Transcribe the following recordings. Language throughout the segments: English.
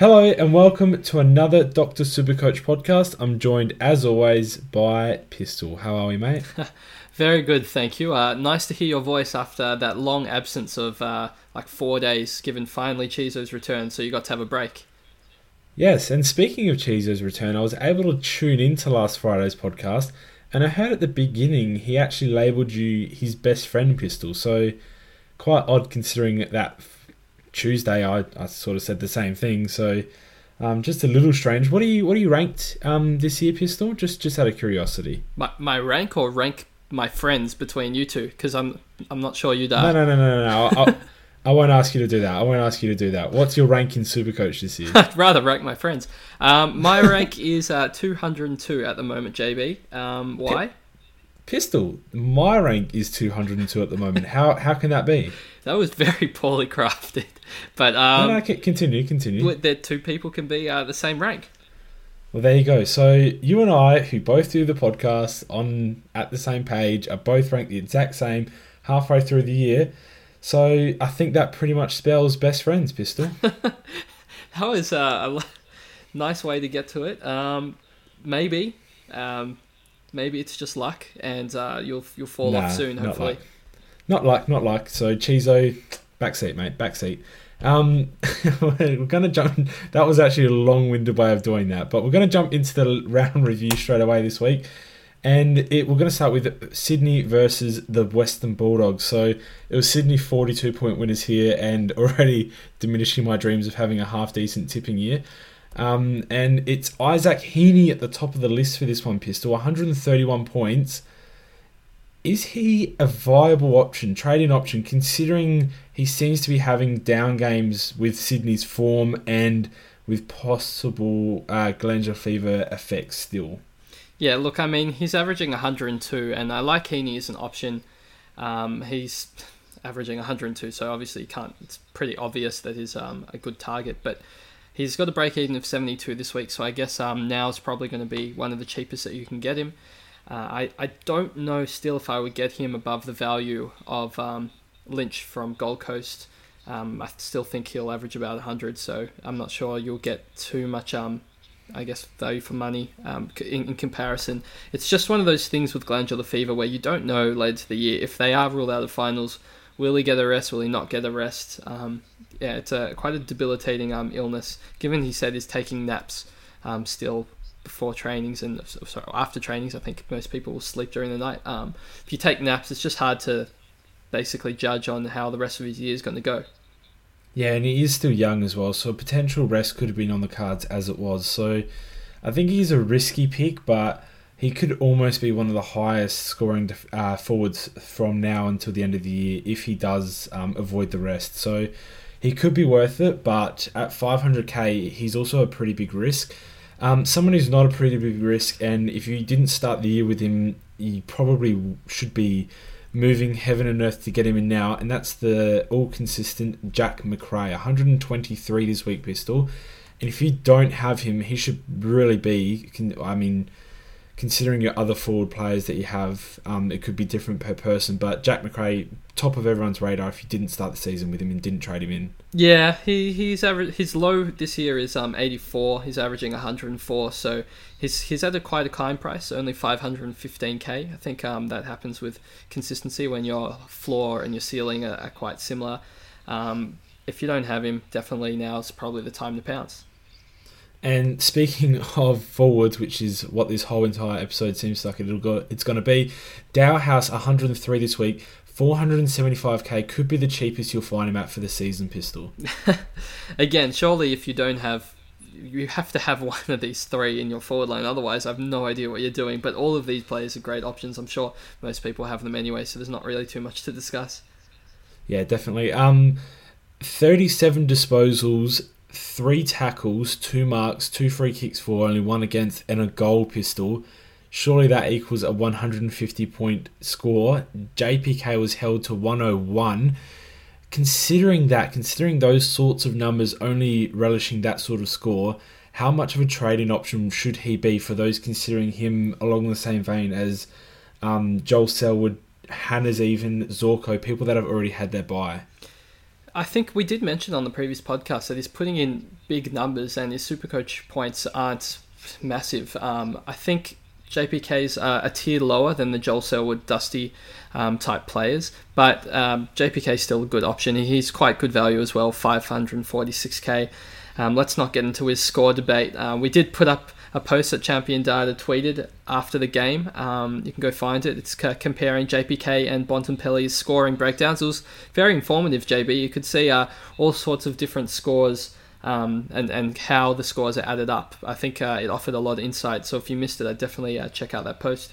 Hello and welcome to another Dr. Supercoach podcast. I'm joined as always by Pistol. How are we, mate? Very good, thank you. Uh, nice to hear your voice after that long absence of uh, like four days, given finally Chizo's return, so you got to have a break. Yes, and speaking of Chizo's return, I was able to tune into last Friday's podcast, and I heard at the beginning he actually labelled you his best friend, Pistol. So quite odd considering that Tuesday I, I sort of said the same thing. So um, just a little strange. What are you What are you ranked um, this year, Pistol? Just just out of curiosity. My my rank or rank my friends between you two because I'm I'm not sure you'd. Uh... No, no, no, no, no. no. I won't ask you to do that. I won't ask you to do that. What's your rank in Supercoach this year? I'd rather rank my friends. Um, my rank is uh, 202 at the moment, JB. Um, why? Pistol, my rank is 202 at the moment. How how can that be? That was very poorly crafted. But um, no, no, continue, continue. That two people can be uh, the same rank. Well, there you go. So you and I, who both do the podcast on at the same page, are both ranked the exact same halfway through the year. So I think that pretty much spells best friends, Pistol. that was uh, a nice way to get to it. Um, maybe, um, maybe it's just luck, and uh, you'll you'll fall nah, off soon. Hopefully, not like, not like, not like. So Chizo, backseat, mate, backseat. Um, we're going to jump. That was actually a long-winded way of doing that, but we're going to jump into the round review straight away this week, and it, we're going to start with Sydney versus the Western Bulldogs. So it was Sydney 42-point winners here, and already diminishing my dreams of having a half-decent tipping year. Um, and it's Isaac Heaney at the top of the list for this one, Pistol, 131 points is he a viable option, trading option, considering he seems to be having down games with Sydney's form and with possible uh, glandular fever effects still? Yeah, look, I mean, he's averaging 102, and I like Heaney as an option. Um, he's averaging 102, so obviously can't. It's pretty obvious that he's um, a good target, but he's got a break even of 72 this week, so I guess um, now is probably going to be one of the cheapest that you can get him. Uh, I, I don't know still if I would get him above the value of um, Lynch from Gold Coast. Um, I still think he'll average about 100, so I'm not sure you'll get too much, um, I guess, value for money um, in, in, comparison. It's just one of those things with glandular fever where you don't know later to the year if they are ruled out of finals. Will he get a rest? Will he not get a rest? Um, yeah, it's a quite a debilitating um, illness. Given he said he's taking naps still before trainings and sorry, after trainings. I think most people will sleep during the night. Um, if you take naps, it's just hard to basically judge on how the rest of his year is going to go. Yeah, and he is still young as well, so potential rest could have been on the cards as it was. So I think he's a risky pick, but he could almost be one of the highest scoring uh, forwards from now until the end of the year if he does um, avoid the rest. So he could be worth it, but at 500k, he's also a pretty big risk. Um, someone who's not a pretty big risk, and if you didn't start the year with him, you probably should be moving heaven and earth to get him in now, and that's the all consistent Jack Macrae, 123 this week, pistol. And if you don't have him, he should really be. I mean, considering your other forward players that you have, um, it could be different per person. But Jack Macrae, top of everyone's radar if you didn't start the season with him and didn't trade him in. Yeah, he he's average, his low this year is um 84. He's averaging 104, so he's he's at a quite a kind price, only 515k. I think um that happens with consistency when your floor and your ceiling are, are quite similar. Um, if you don't have him, definitely now is probably the time to pounce. And speaking of forwards, which is what this whole entire episode seems like it'll go, it's going to be, Dahlhaus 103 this week, 475k could be the cheapest you'll find him at for the season pistol. Again, surely if you don't have, you have to have one of these three in your forward line. Otherwise, I have no idea what you're doing. But all of these players are great options. I'm sure most people have them anyway, so there's not really too much to discuss. Yeah, definitely. Um, 37 disposals, three tackles, two marks, two free kicks for, only one against, and a goal pistol. Surely that equals a 150 point score. JPK was held to 101. Considering that, considering those sorts of numbers only relishing that sort of score, how much of a trading option should he be for those considering him along the same vein as um, Joel Selwood, Hannah's even, Zorko, people that have already had their buy? I think we did mention on the previous podcast that he's putting in big numbers and his Supercoach points aren't massive. Um, I think JPK's uh, a tier lower than the Joel Selwood, Dusty um, type players, but um, JPK is still a good option. He's quite good value as well, 546k. Um, let's not get into his score debate. Uh, we did put up a post that Champion Data tweeted after the game. Um, you can go find it. It's comparing JPK and Bontempelli's scoring breakdowns. It was very informative, JB. You could see uh, all sorts of different scores um, and, and how the scores are added up. I think uh, it offered a lot of insight. So if you missed it, I'd definitely uh, check out that post.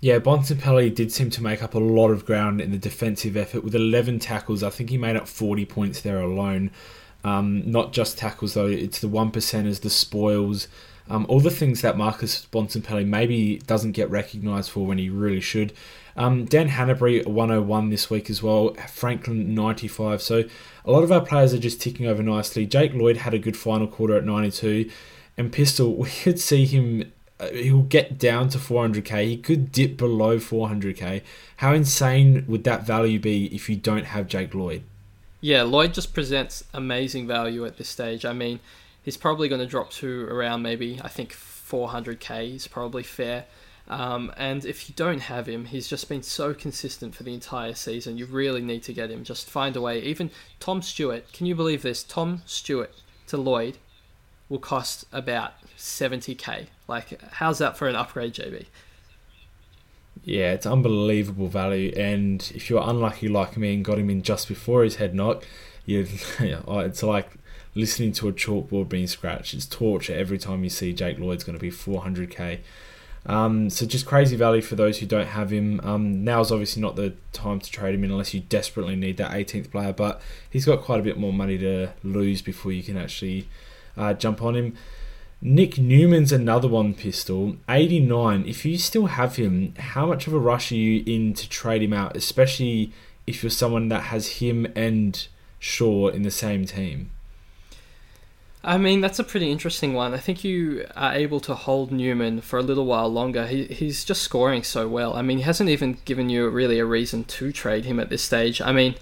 Yeah, Bontempelli did seem to make up a lot of ground in the defensive effort with 11 tackles. I think he made up 40 points there alone. Um, not just tackles though; it's the one the spoils, um, all the things that Marcus Bontempelli maybe doesn't get recognised for when he really should. Um, Dan Hannebery 101 this week as well. Franklin 95. So a lot of our players are just ticking over nicely. Jake Lloyd had a good final quarter at 92, and Pistol we could see him. Uh, he'll get down to 400k. He could dip below 400k. How insane would that value be if you don't have Jake Lloyd? Yeah, Lloyd just presents amazing value at this stage. I mean, he's probably going to drop to around maybe I think 400k is probably fair. Um, and if you don't have him, he's just been so consistent for the entire season. You really need to get him. Just find a way. Even Tom Stewart, can you believe this? Tom Stewart to Lloyd will cost about 70k. Like, how's that for an upgrade, JB? Yeah, it's unbelievable value. And if you're unlucky like me and got him in just before his head knock, you, it's like listening to a chalkboard being scratched. It's torture every time you see Jake Lloyd's going to be 400k. Um, so just crazy value for those who don't have him. Um, now's obviously not the time to trade him in unless you desperately need that 18th player, but he's got quite a bit more money to lose before you can actually uh, jump on him. Nick Newman's another one pistol, 89. If you still have him, how much of a rush are you in to trade him out, especially if you're someone that has him and Shaw in the same team? I mean, that's a pretty interesting one. I think you are able to hold Newman for a little while longer. He, he's just scoring so well. I mean, he hasn't even given you really a reason to trade him at this stage. I mean,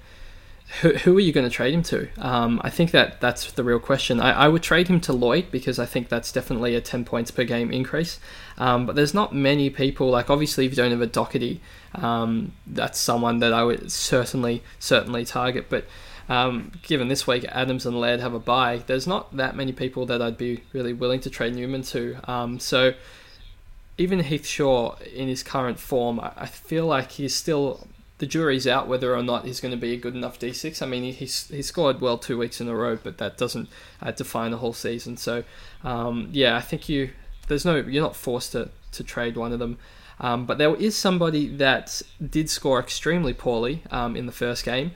who, who are you going to trade him to? Um, I think that that's the real question. I, I would trade him to Lloyd because I think that's definitely a 10 points per game increase. Um, but there's not many people, like obviously if you don't have a Docherty, um, that's someone that I would certainly, certainly target. But um, given this week Adams and Laird have a bye, there's not that many people that I'd be really willing to trade Newman to. Um, so even Heath Shaw in his current form, I feel like he's still the jury's out whether or not he's going to be a good enough D6. I mean, he, he's he scored well two weeks in a row, but that doesn't uh, define the whole season. So um, yeah, I think you there's no you're not forced to to trade one of them. Um, but there is somebody that did score extremely poorly um, in the first game.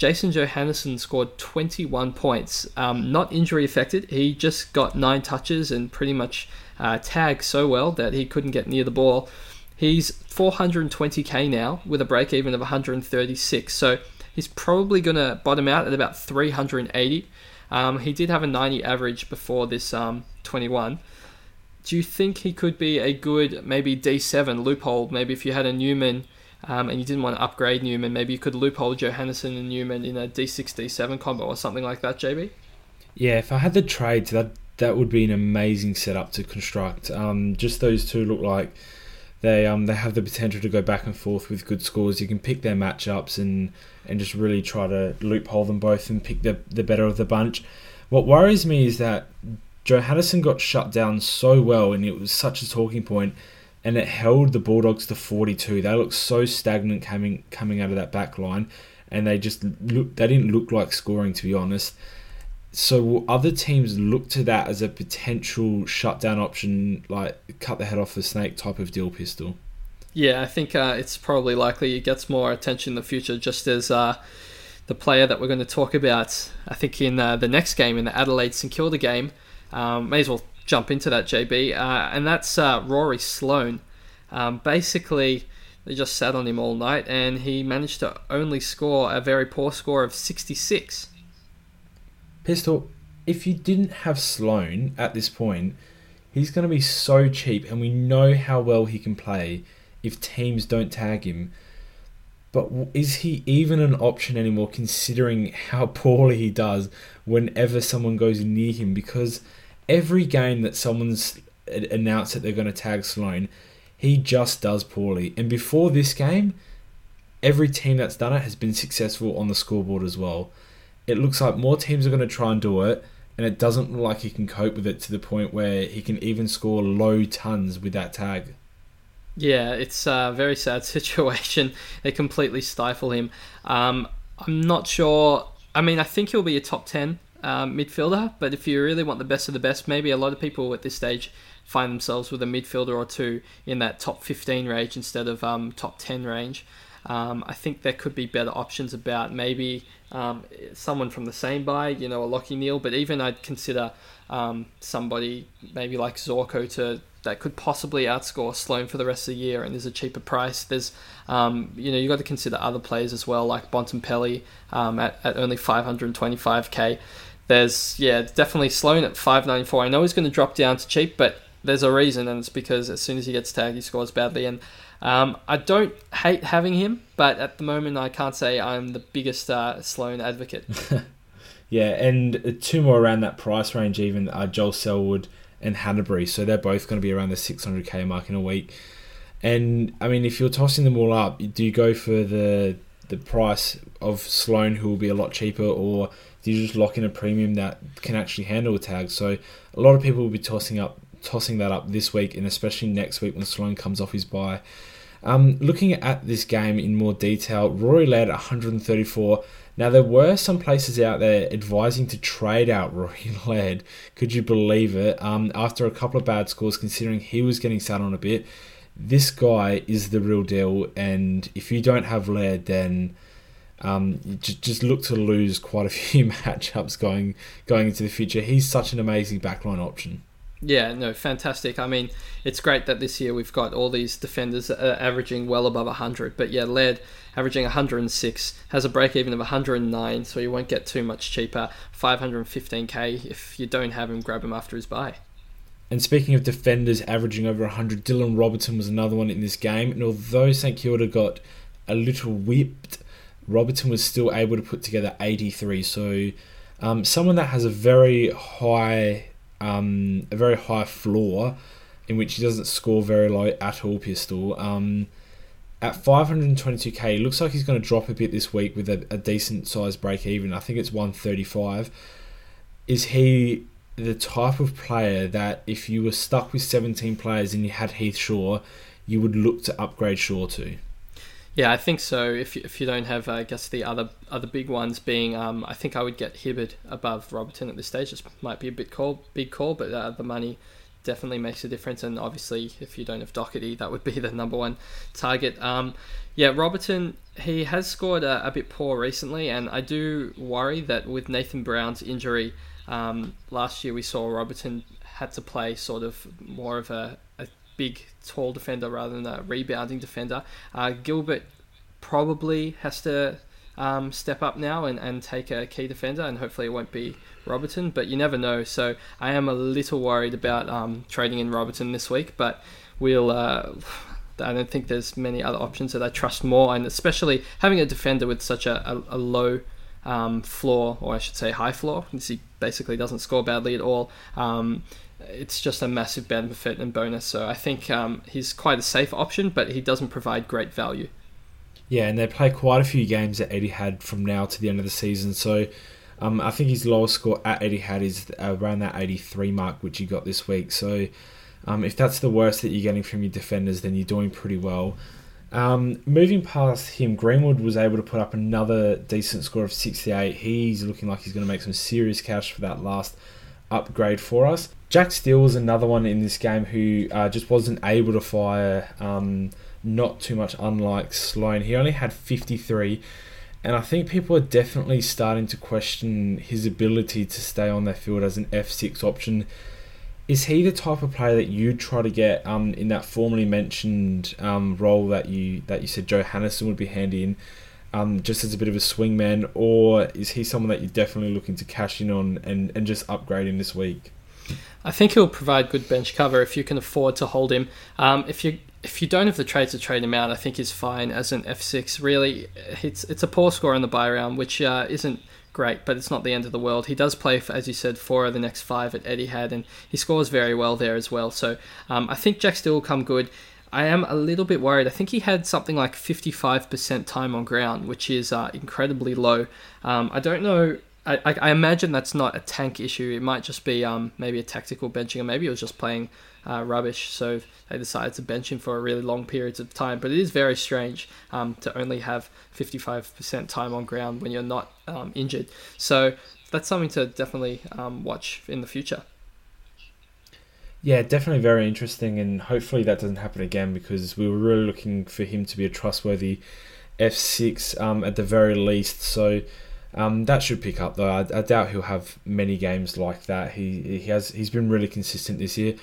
Jason Johannisen scored 21 points. Um, not injury affected. He just got nine touches and pretty much uh, tagged so well that he couldn't get near the ball. He's 420k now with a break even of 136. So he's probably going to bottom out at about 380. Um, he did have a 90 average before this um, 21. Do you think he could be a good maybe D7 loophole? Maybe if you had a Newman um, and you didn't want to upgrade Newman, maybe you could loophole Johannisen and Newman in a D6 D7 combo or something like that, JB. Yeah, if I had the trades, that that would be an amazing setup to construct. Um, just those two look like they um they have the potential to go back and forth with good scores. You can pick their matchups and and just really try to loophole them both and pick the the better of the bunch. What worries me is that Johannisen got shut down so well, and it was such a talking point and it held the Bulldogs to 42. They looked so stagnant coming coming out of that back line, and they just look they didn't look like scoring to be honest. So will other teams look to that as a potential shutdown option, like cut the head off the snake type of deal pistol? Yeah, I think uh, it's probably likely it gets more attention in the future, just as uh, the player that we're going to talk about, I think in uh, the next game, in the Adelaide St Kilda game, um, may as well jump into that, JB, uh, and that's uh, Rory Sloane. Um, basically, they just sat on him all night, and he managed to only score a very poor score of 66. Pistol, if you didn't have Sloane at this point, he's going to be so cheap, and we know how well he can play if teams don't tag him. But is he even an option anymore, considering how poorly he does whenever someone goes near him? Because every game that someone's announced that they're going to tag Sloane, he just does poorly. And before this game, every team that's done it has been successful on the scoreboard as well. It looks like more teams are going to try and do it, and it doesn't look like he can cope with it to the point where he can even score low tons with that tag. Yeah, it's a very sad situation. They completely stifle him. Um, I'm not sure. I mean, I think he'll be a top 10 um, midfielder, but if you really want the best of the best, maybe a lot of people at this stage find themselves with a midfielder or two in that top 15 range instead of um, top 10 range. Um, I think there could be better options about maybe um, someone from the same buy, you know, a Lachie Neale, but even I'd consider um, somebody maybe like Zorko to that could possibly outscore Sloane for the rest of the year and there's a cheaper price. There's, um, you know, you've got to consider other players as well, like Bontempelli um, at, at only 525k. There's, yeah, definitely Sloane at 594. I know he's going to drop down to cheap, but there's a reason, and it's because as soon as he gets tagged, he scores badly. And um, I don't hate having him, but at the moment, I can't say I'm the biggest uh, Sloane advocate. yeah, and two more around that price range, even uh, Joel Selwood and Hannebery. So they're both going to be around the 600k mark in a week. And I mean, if you're tossing them all up, do you go for the the price of Sloane, who will be a lot cheaper, or do you just lock in a premium that can actually handle a tag? So a lot of people will be tossing up tossing that up this week and especially next week when Sloane comes off his bye. Um, looking at this game in more detail, Rory led 134. Now there were some places out there advising to trade out Rory Laird. Could you believe it? Um, after a couple of bad scores, considering he was getting sat on a bit, this guy is the real deal. And if you don't have Laird, then um, just just look to lose quite a few matchups going going into the future. He's such an amazing backline option. Yeah, no, fantastic. I mean, it's great that this year we've got all these defenders uh, averaging well above 100. But yeah, Laird averaging 106, has a break even of 109, so you won't get too much cheaper. 515k. If you don't have him, grab him after his buy. And speaking of defenders averaging over 100, Dylan Robertson was another one in this game. And although St Kilda got a little whipped, Robertson was still able to put together 83. So um, someone that has a very high um, a very high floor in which he doesn't score very low at all, Pistol. Um, at 522k, looks like he's going to drop a bit this week with a, a decent size break even. I think it's 135. Is he the type of player that if you were stuck with 17 players and you had Heath Shaw, you would look to upgrade Shaw to? Yeah, I think so. If you, if you don't have, I guess the other other big ones being, um, I think I would get Hibberd above Robertson at this stage. This might be a bit call, big call, but uh, the money definitely makes a difference. And obviously, if you don't have Docherty, that would be the number one target. Um, yeah, Robertson, he has scored a, a, bit poor recently, and I do worry that with Nathan Brown's injury um, last year, we saw Robertson had to play sort of more of a, a big, tall defender rather than a rebounding defender. Uh, Gilbert probably has to um, step up now and, and take a key defender, and hopefully it won't be Robertson, but you never know. So I am a little worried about um, trading in Robertson this week, but we'll. Uh, I don't think there's many other options that I trust more, and especially having a defender with such a, a, a low um, floor, or I should say high floor, he basically doesn't score badly at all. Um, it's just a massive benefit and bonus. So I think um, he's quite a safe option, but he doesn't provide great value. Yeah, and they play quite a few games that Etihad from now to the end of the season. So um, I think his lowest score at Etihad is around that 83 mark, which he got this week. So um, if that's the worst that you're getting from your defenders, then you're doing pretty well. Um, moving past him, Greenwood was able to put up another decent score of 68. He's looking like he's going to make some serious cash for that last upgrade for us. Jack Steele was another one in this game who uh, just wasn't able to fire um, not too much unlike Sloane. He only had 53, and I think people are definitely starting to question his ability to stay on their field as an F6 option. Is he the type of player that you'd try to get um, in that formerly mentioned um, role that you that you said Johannisen would be handy in? Um, just as a bit of a swingman, or is he someone that you're definitely looking to cash in on and, and just upgrade in this week? I think he'll provide good bench cover if you can afford to hold him. Um, if you if you don't have the trade to trade him out, I think he's fine as an F6. Really, it's it's a poor score in the buy round, which uh, isn't great, but it's not the end of the world. He does play, for, as you said, four of the next five at Etihad, and he scores very well there as well. So um, I think Jack Steele will come good. I am a little bit worried. I think he had something like 55% time on ground, which is uh, incredibly low. Um, I don't know. I, I, imagine that's not a tank issue. It might just be um, maybe a tactical benching, or maybe it was just playing uh, rubbish. So they decided to bench him for a really long periods of time. But it is very strange um, to only have 55% time on ground when you're not um, injured. So that's something to definitely um, watch in the future. Yeah, definitely very interesting, and hopefully that doesn't happen again because we were really looking for him to be a trustworthy F6 um, at the very least. So um, that should pick up though. I, I, doubt he'll have many games like that. He he has he's been really consistent this year.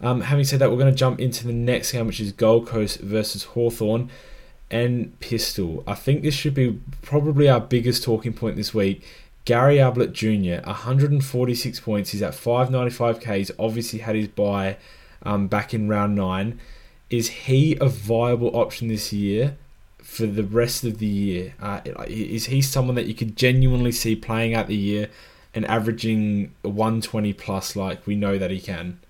Um, having said that, we're going to jump into the next game, which is Gold Coast versus Hawthorn and Pistol. I think this should be probably our biggest talking point this week. Gary Ablett Jr., 146 points. He's at 595k. He's obviously had his buy um, back in round nine. Is he a viable option this year for the rest of the year? Uh, is he someone that you could genuinely see playing out the year and averaging 120 plus like we know that he can?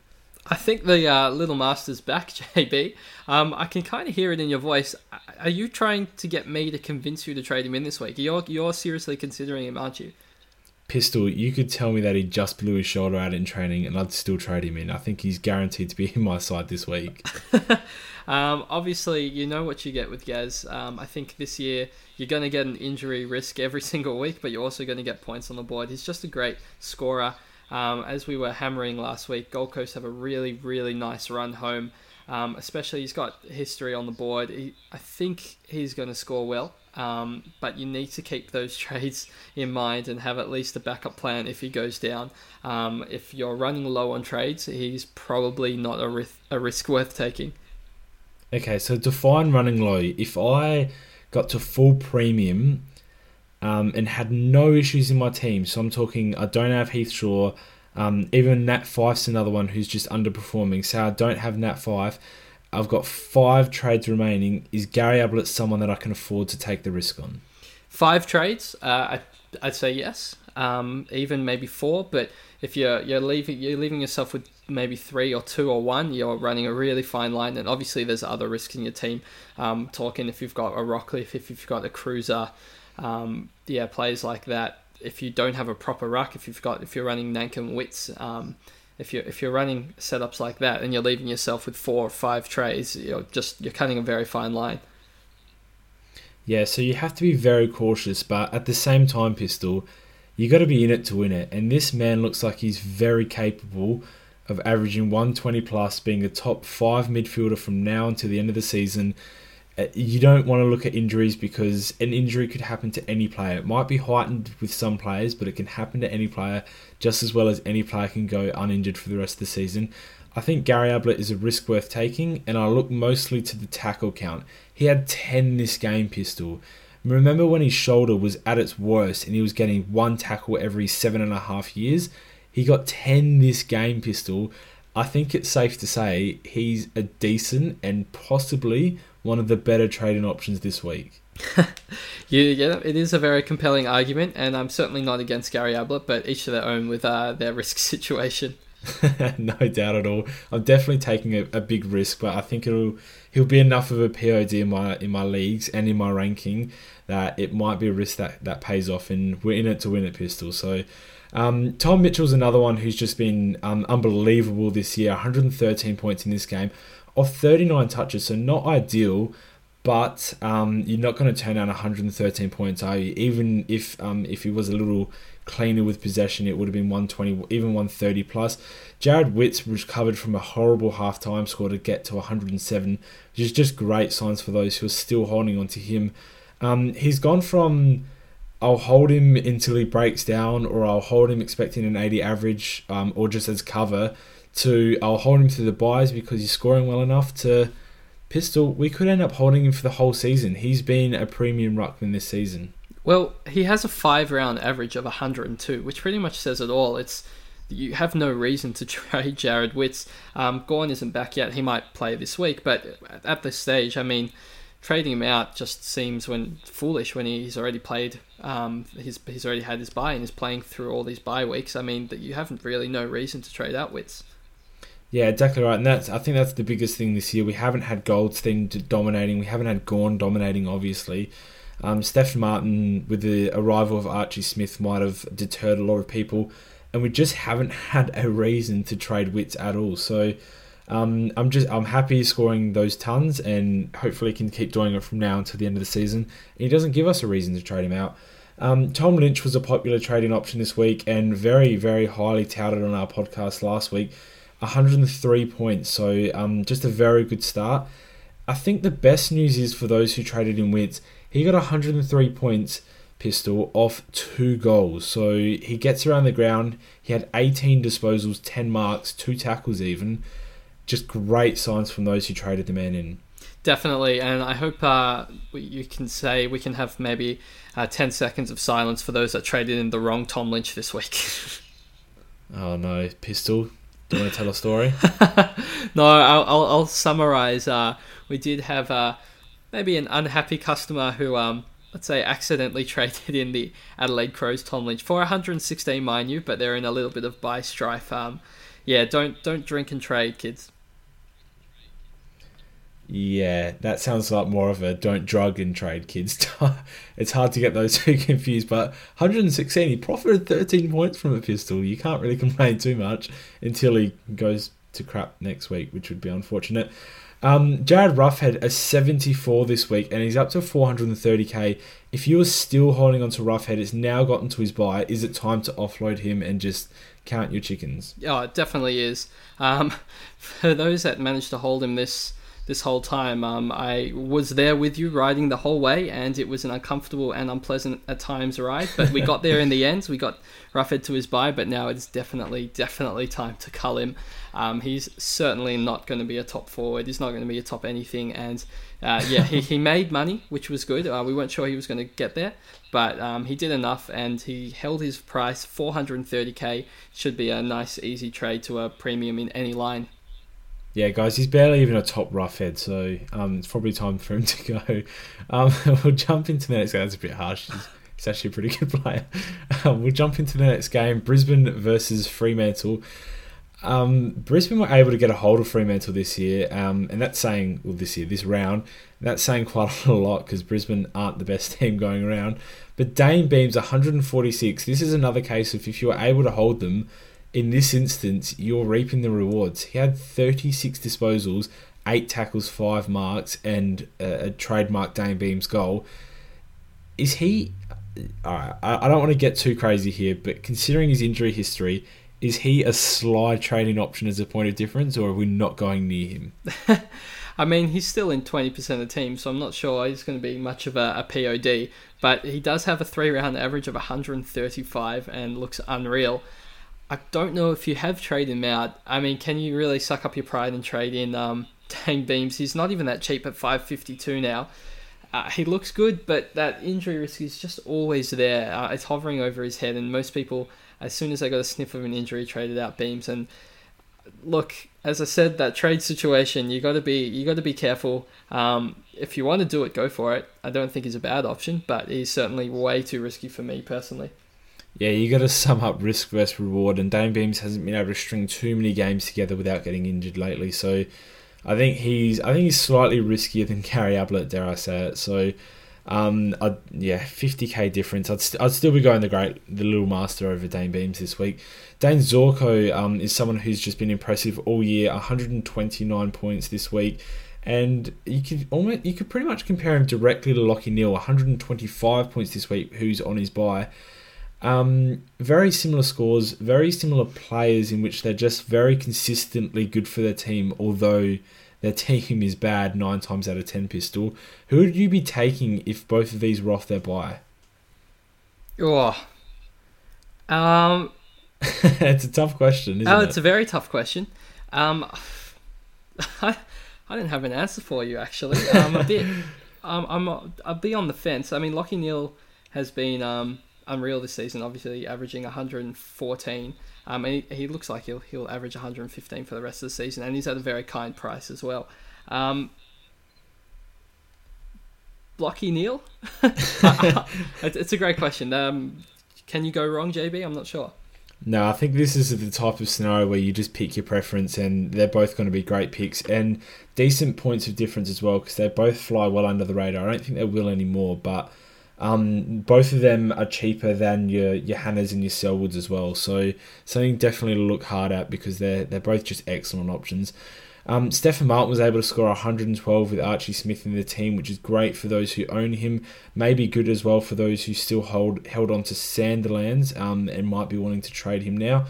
I think the uh, little master's back, JB. Um, I can kind of hear it in your voice. Are you trying to get me to convince you to trade him in this week? You're you're seriously considering him, aren't you? Pistol, you could tell me that he just blew his shoulder out in training, and I'd still trade him in. I think he's guaranteed to be in my side this week. um, obviously, you know what you get with Gaz. Um, I think this year you're going to get an injury risk every single week, but you're also going to get points on the board. He's just a great scorer. Um, as we were hammering last week, Gold Coast have a really, really nice run home. Um, especially, he's got history on the board. He, I think he's going to score well, um, but you need to keep those trades in mind and have at least a backup plan if he goes down. Um, if you're running low on trades, he's probably not a, risk, a risk worth taking. Okay, so define running low. If I got to full premium um, and had no issues in my team. So I'm talking, I don't have Heath Shaw. Um, even Nat Fyfe's another one who's just underperforming. So I don't have Nat Fyfe. I've got five trades remaining. Is Gary Ablett someone that I can afford to take the risk on? Five trades, uh, I, I'd say yes. Um, even maybe four. But if you're you're leaving you're leaving yourself with maybe three or two or one, you're running a really fine line. And obviously, there's other risks in your team. Um, talking if you've got a Rockliff, if you've got a Kreuzer, um, yeah, players like that. If you don't have a proper ruck, if you've got if you're running Nankin Witts, um, if you're if you're running setups like that, and you're leaving yourself with four or five trays, you're just you're cutting a very fine line. Yeah, so you have to be very cautious, but at the same time, pistol, you got to be in it to win it. And this man looks like he's very capable of averaging 120 plus, being a top five midfielder from now until the end of the season, Uh, you don't want to look at injuries because an injury could happen to any player. It might be heightened with some players, but it can happen to any player just as well as any player can go uninjured for the rest of the season. I think Gary Ablett is a risk worth taking, and I look mostly to the tackle count. He had 10 this game, Pistol. Remember when his shoulder was at its worst and he was getting one tackle every seven and a half years? He got 10 this game, Pistol. I think it's safe to say he's a decent and possibly one of the better trading options this week. you, yeah, it is a very compelling argument, and I'm certainly not against Gary Ablett, but each to their own with uh, their risk situation. no doubt at all. I'm definitely taking a, a, big risk, but I think it'll he'll be enough of a POD in my in my leagues and in my ranking that it might be a risk that, that pays off, and we're in it to win it, Pistol. So. Um, Tom Mitchell's another one who's just been um, unbelievable this year. 113 points in this game of 39 touches, so not ideal, but um, you're not going to turn down 113 points, are you? Even if um, if he was a little cleaner with possession, it would have been 120, even 130 plus. Jarrod Witts recovered from a horrible half-time score to get to 107, which is just great signs for those who are still holding on to him. Um, he's gone from I'll hold him until he breaks down, or I'll hold him expecting an 80 average, um, or just as cover, to I'll hold him through the buys because he's scoring well enough to pistol. We could end up holding him for the whole season. He's been a premium ruckman this season. Well, he has a five round average of 102, which pretty much says it all. It's you have no reason to trade Jarrod Witts. Um, Gawn isn't back yet. He might play this week, but at this stage, I mean, trading him out just seems when foolish when he's already played. Um, he's he's already had his buy and is playing through all these bye weeks. I mean, that you haven't really no reason to trade out Witts. Yeah, exactly right. And that's I think that's the biggest thing this year. We haven't had Goldstein dominating. We haven't had Gawn dominating, obviously. Um, Steph Martin, with the arrival of Archie Smith, might have deterred a lot of people, and we just haven't had a reason to trade Witts at all. So um, I'm just I'm happy scoring those tons, and hopefully can keep doing it from now until the end of the season. He doesn't give us a reason to trade him out. Um, Tom Lynch was a popular trading option this week, and very very highly touted on our podcast last week. 103 points, so um, just a very good start. I think the best news is for those who traded in Witts he got 103 points pistol off two goals. So he gets around the ground. He had 18 disposals, 10 marks, two tackles even. Just great signs from those who traded the man in. Definitely, and I hope uh, you can say we can have maybe uh, 10 seconds of silence for those that traded in the wrong Tom Lynch this week. oh no, Pistol. Do you want to tell a story? no, I'll, I'll, I'll summarize. Uh, we did have uh, maybe an unhappy customer who, um, let's say, accidentally traded in the Adelaide Crows Tom Lynch for 116, mind you, but they're in a little bit of buy strife. Um, yeah, don't don't drink and trade, kids. Yeah, that sounds like more of a don't drug and trade, kids. it's hard to get those two confused, but 116, he profited 13 points from a pistol. You can't really complain too much until he goes to crap next week, which would be unfortunate. Um, Jarryd Rough had a 74 this week and he's up to 430k. If you are still holding on to Roughead, it's now gotten to his buy. Is it time to offload him and just count your chickens? Yeah, it definitely is. Um, for those that managed to hold him this this whole time. Um, I was there with you riding the whole way, and it was an uncomfortable and unpleasant at times ride. But we got there in the end. We got Roughead to his bye, but now it's definitely, definitely time to cull him. Um, he's certainly not going to be a top forward. He's not going to be a top anything. And uh, yeah, he, he made money, which was good. Uh, we weren't sure he was going to get there, but um, he did enough, and he held his price 430k. Should be a nice, easy trade to a premium in any line yeah, guys, he's barely even a top rough head, so um, it's probably time for him to go. Um, we'll jump into the next game. That's a bit harsh. He's, he's actually a pretty good player. Um, we'll jump into the next game Brisbane versus Fremantle. Um, Brisbane were able to get a hold of Fremantle this year, um, and that's saying, well, this year, this round, that's saying quite a lot because Brisbane aren't the best team going around. But Dayne Beams 146. This is another case of if you were able to hold them in this instance, you're reaping the rewards. He had 36 disposals, eight tackles, five marks, and a, a trademark Dayne Beams goal. Is he? Uh, right, I, I don't want to get too crazy here, but considering his injury history, is he a slide trading option as a point of difference, or are we not going near him? I mean, he's still in 20% of the team, so I'm not sure he's going to be much of a, a POD, but he does have a three round average of 135 and looks unreal. I don't know if you have traded him out. I mean, can you really suck up your pride and trade in um, Dayne Beams? He's not even that cheap at 552 now. Uh, he looks good, but that injury risk is just always there. Uh, it's hovering over his head, and most people, as soon as they got a sniff of an injury, traded out Beams. And look, as I said, that trade situation, you got to be you got to be careful. Um, if you want to do it, go for it. I don't think he's a bad option, but he's certainly way too risky for me personally yeah, you got to sum up risk versus reward, and Dayne Beams hasn't been able to string too many games together without getting injured lately. So, I think he's I think he's slightly riskier than Gary Ablett, dare I say it. So, um, I'd, yeah, 50k difference. I'd, st- I'd still be going the great, the little master over Dayne Beams this week. Dayne Zorko um, is someone who's just been impressive all year. 129 points this week, and you could almost you could pretty much compare him directly to Lachie Neale. 125 points this week, who's on his bye. Um, very similar scores, very similar players in which they're just very consistently good for their team, although their team is bad nine times out of ten pistol. Who would you be taking if both of these were off their buy? Oh. Um, it's a tough question, isn't oh, it? it's a very tough question. Um, I, I didn't have an answer for you actually. Um, a bit, um, I'm I'll be on the fence. I mean, Lachie Neale has been um unreal this season. Obviously, averaging 114. Um, he, he looks like he'll he'll average 115 for the rest of the season, and he's at a very kind price as well. Um, Blocky Neale? it's a great question. Um, can you go wrong, JB? I'm not sure. No, I think this is the type of scenario where you just pick your preference, and they're both going to be great picks and decent points of difference as well because they both fly well under the radar. I don't think they will anymore, but um, both of them are cheaper than your your Hannahs and your Selwoods as well. So something definitely to look hard at because they're they're both just excellent options. Um, Stefan Martin was able to score 112 with Archie Smith in the team, which is great for those who own him. Maybe good as well for those who still hold held on to Sandilands um, and might be wanting to trade him now.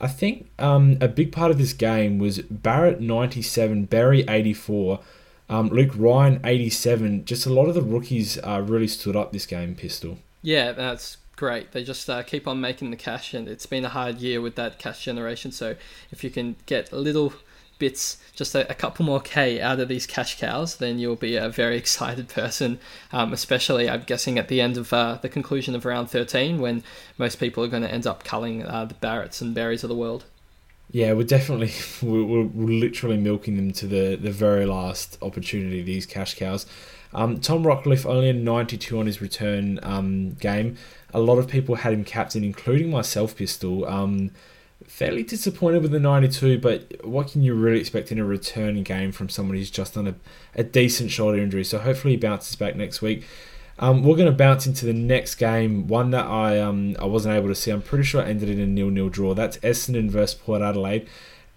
I think um, a big part of this game was Barrett 97, Barry 84, um, Luke Ryan 87. Just a lot of the rookies uh, really stood up this game, Pistol. Yeah, that's great. They just uh, keep on making the cash, and it's been a hard year with that cash generation. So if you can get little bits, just a, a, couple more K out of these cash cows, then you'll be a very excited person. Um, especially, I'm guessing, at the end of uh, the conclusion of round 13, when most people are going to end up culling uh, the Barretts and Berries of the world. Yeah, we're definitely we're, we're literally milking them to the, the very last opportunity. These cash cows. Um, Tom Rockliff only a 92 on his return um, game. A lot of people had him captain, including myself. Pistol. Um, fairly disappointed with the 92, but what can you really expect in a return game from someone who's just done a, a decent shoulder injury? So hopefully he bounces back next week. Um, we're going to bounce into the next game, one that I um, I wasn't able to see. I'm pretty sure it ended in a nil-nil draw. That's Essendon versus Port Adelaide.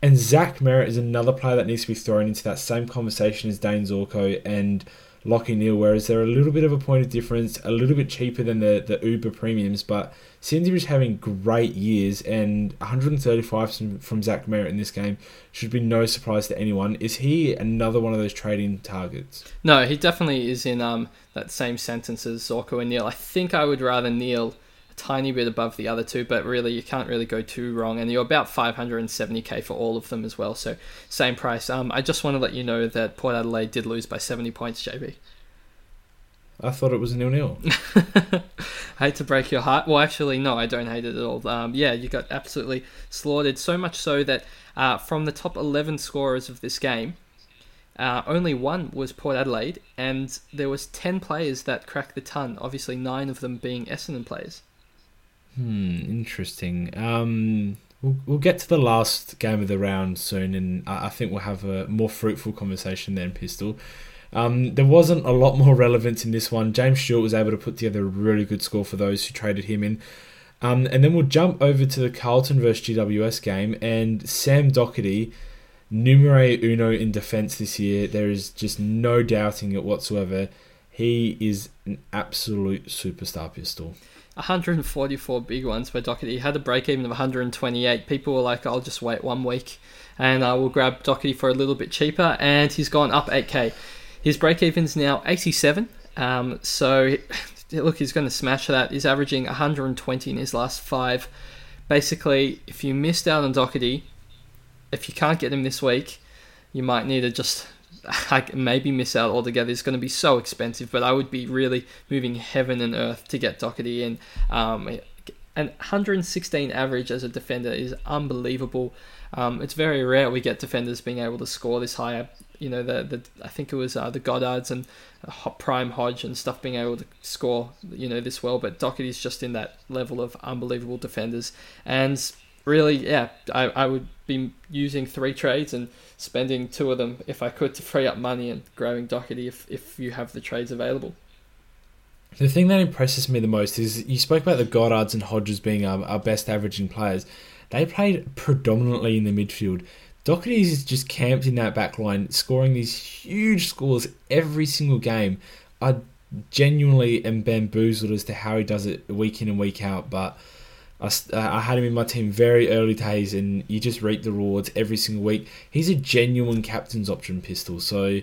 And Zach Merrett is another player that needs to be thrown into that same conversation as Dayne Zorko and Lachie Neale, whereas they're a little bit of a point of difference, a little bit cheaper than the, the Uber premiums, but be having great years, and 135 from, Zach Merrett in this game should be no surprise to anyone. Is he another one of those trading targets? No, he definitely is in um, that same sentence as Zorko and Neale. I think I would rather Neale a tiny bit above the other two, but really you can't really go too wrong. And you're about 570k for all of them as well, so same price. Um, I just want to let you know that Port Adelaide did lose by 70 points, JB. I thought it was nil nil. Hate to break your heart. Well, actually, no, I don't hate it at all. Um, yeah, you got absolutely slaughtered. So much so that uh, from the top 11 scorers of this game, uh, only one was Port Adelaide, and there was 10 players that cracked the ton. Obviously, nine of them being Essendon players. Hmm, interesting. Um, we'll, we'll get to the last game of the round soon, and I, I think we'll have a more fruitful conversation then, Pistol. Um, there wasn't a lot more relevance in this one. James Stewart was able to put together a really good score for those who traded him in. Um, and then we'll jump over to the Carlton versus GWS game, and Sam Docherty, numero uno in defence this year. There is just no doubting it whatsoever. He is an absolute superstar pistol. 144 big ones for Docherty. He had a break even of 128. People were like, I'll just wait one week and I will grab Docherty for a little bit cheaper. And he's gone up 8k. His break even's now 87. Um, so, look, he's going to smash that. He's averaging 120 in his last five. Basically, if you missed out on Docherty, if you can't get him this week, you might need to just maybe miss out altogether. It's going to be so expensive, but I would be really moving heaven and earth to get Docherty in. Um, and 116 average as a defender is unbelievable. Um, it's very rare we get defenders being able to score this high you know the the I think it was uh, the Goddards and uh, Prime Hodge and stuff being able to score you know this well, but Docherty's just in that level of unbelievable defenders and really yeah I, I would be using three trades and spending two of them if I could to free up money and growing Docherty if if you have the trades available. The thing that impresses me the most is you spoke about the Goddards and Hodges being our, our best averaging players. They played predominantly in the midfield Docherty is just camped in that back line, scoring these huge scores every single game. I genuinely am bamboozled as to how he does it week in and week out, but I, uh, I had him in my team very early days, and you just reap the rewards every single week. He's a genuine captain's option pistol, so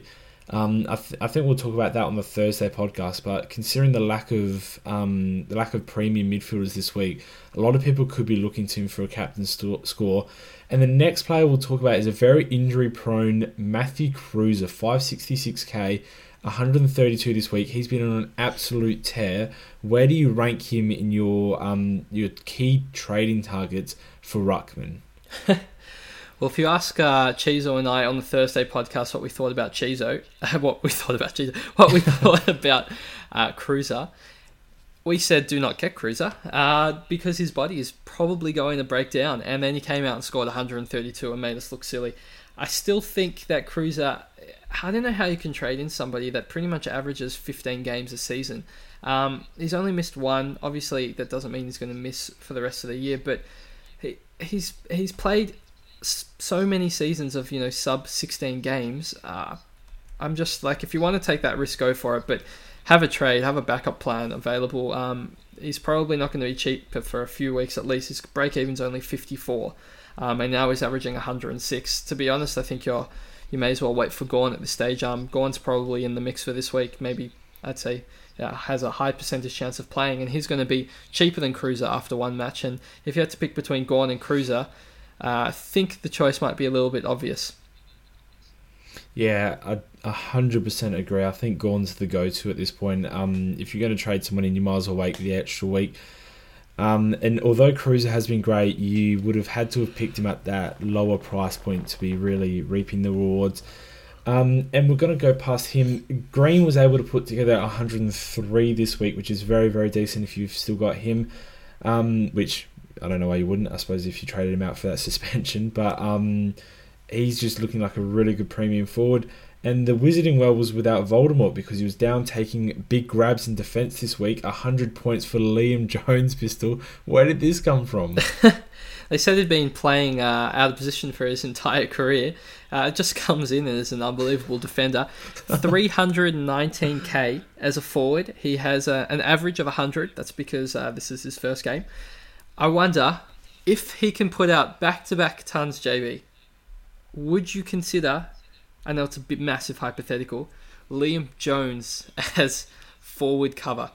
um, I, th- I, think we'll talk about that on the Thursday podcast. But considering the lack of um, the lack of premium midfielders this week, a lot of people could be looking to him for a captain st- score. And the next player we'll talk about is a very injury prone Matthew Kreuzer, 566k, 132 this week. He's been on an absolute tear. Where do you rank him in your um your key trading targets for Ruckman? Well, if you ask uh, Chizo and I on the Thursday podcast what we thought about Chizo, what we thought about Chizo, what we thought about uh, Kreuzer, we said do not get Kreuzer uh, because his body is probably going to break down. And then he came out and scored 132 and made us look silly. I still think that Kreuzer. I don't know how you can trade in somebody that pretty much averages 15 games a season. Um, he's only missed one. Obviously, that doesn't mean he's going to miss for the rest of the year, but he, he's he's played so many seasons of you know sub 16 games. Uh, I'm just like, if you want to take that risk, go for it. But have a trade, have a backup plan available. Um, he's probably not going to be cheap but for a few weeks at least. His break even's only 54, um, and now he's averaging 106. To be honest, I think you're you may as well wait for Gawn at this stage. Um, Gawn's probably in the mix for this week. Maybe I'd say has a high percentage chance of playing, and he's going to be cheaper than Kreuzer after one match. And if you had to pick between Gawn and Kreuzer, uh, I think the choice might be a little bit obvious. Yeah, I hundred percent agree. I think Gawn's the go-to at this point. Um, if you're going to trade someone in, you might as well wait the extra week. Um, and although Kreuzer has been great, you would have had to have picked him at that lower price point to be really reaping the rewards. Um, and we're going to go past him. Green was able to put together 103 this week, which is very, very decent if you've still got him. Um, which I don't know why you wouldn't. I suppose if you traded him out for that suspension, but um, he's just looking like a really good premium forward. And the Wizarding Well was without Voldemort because he was down taking big grabs in defence this week. 100 points for Liam Jones pistol. Where did this come from? they said he'd been playing uh, out of position for his entire career. Uh, it just comes in as an unbelievable defender. 319k as a forward. He has a, an average of 100. That's because uh, this is his first game. I wonder if he can put out back to back tons, JB. Would you consider? I know it's a bit massive hypothetical. Liam Jones as forward cover.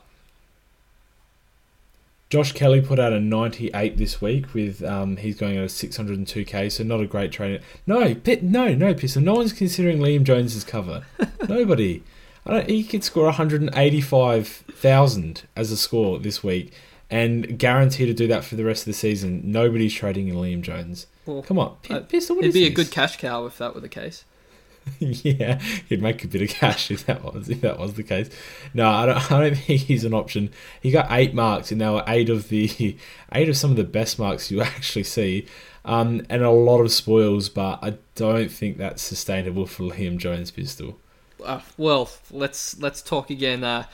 Josh Kelly put out a 98 this week with um, he's going at a 602k, so not a great trade. No, pit, no, no, pistol. No one's considering Liam Jones as cover. Nobody. I don't, he could score 185,000 as a score this week and guarantee to do that for the rest of the season. Nobody's trading in Liam Jones. Well, Come on, P- Pistol. it'd be this? a good cash cow if that were the case. yeah, he'd make a bit of cash if that was if that was the case. No, I don't. I don't think he's an option. He got eight marks, and now eight of the eight of some of the best marks you actually see, um, and a lot of spoils. But I don't think that's sustainable for Liam Jones pistol. Uh, well, let's let's talk again. Uh,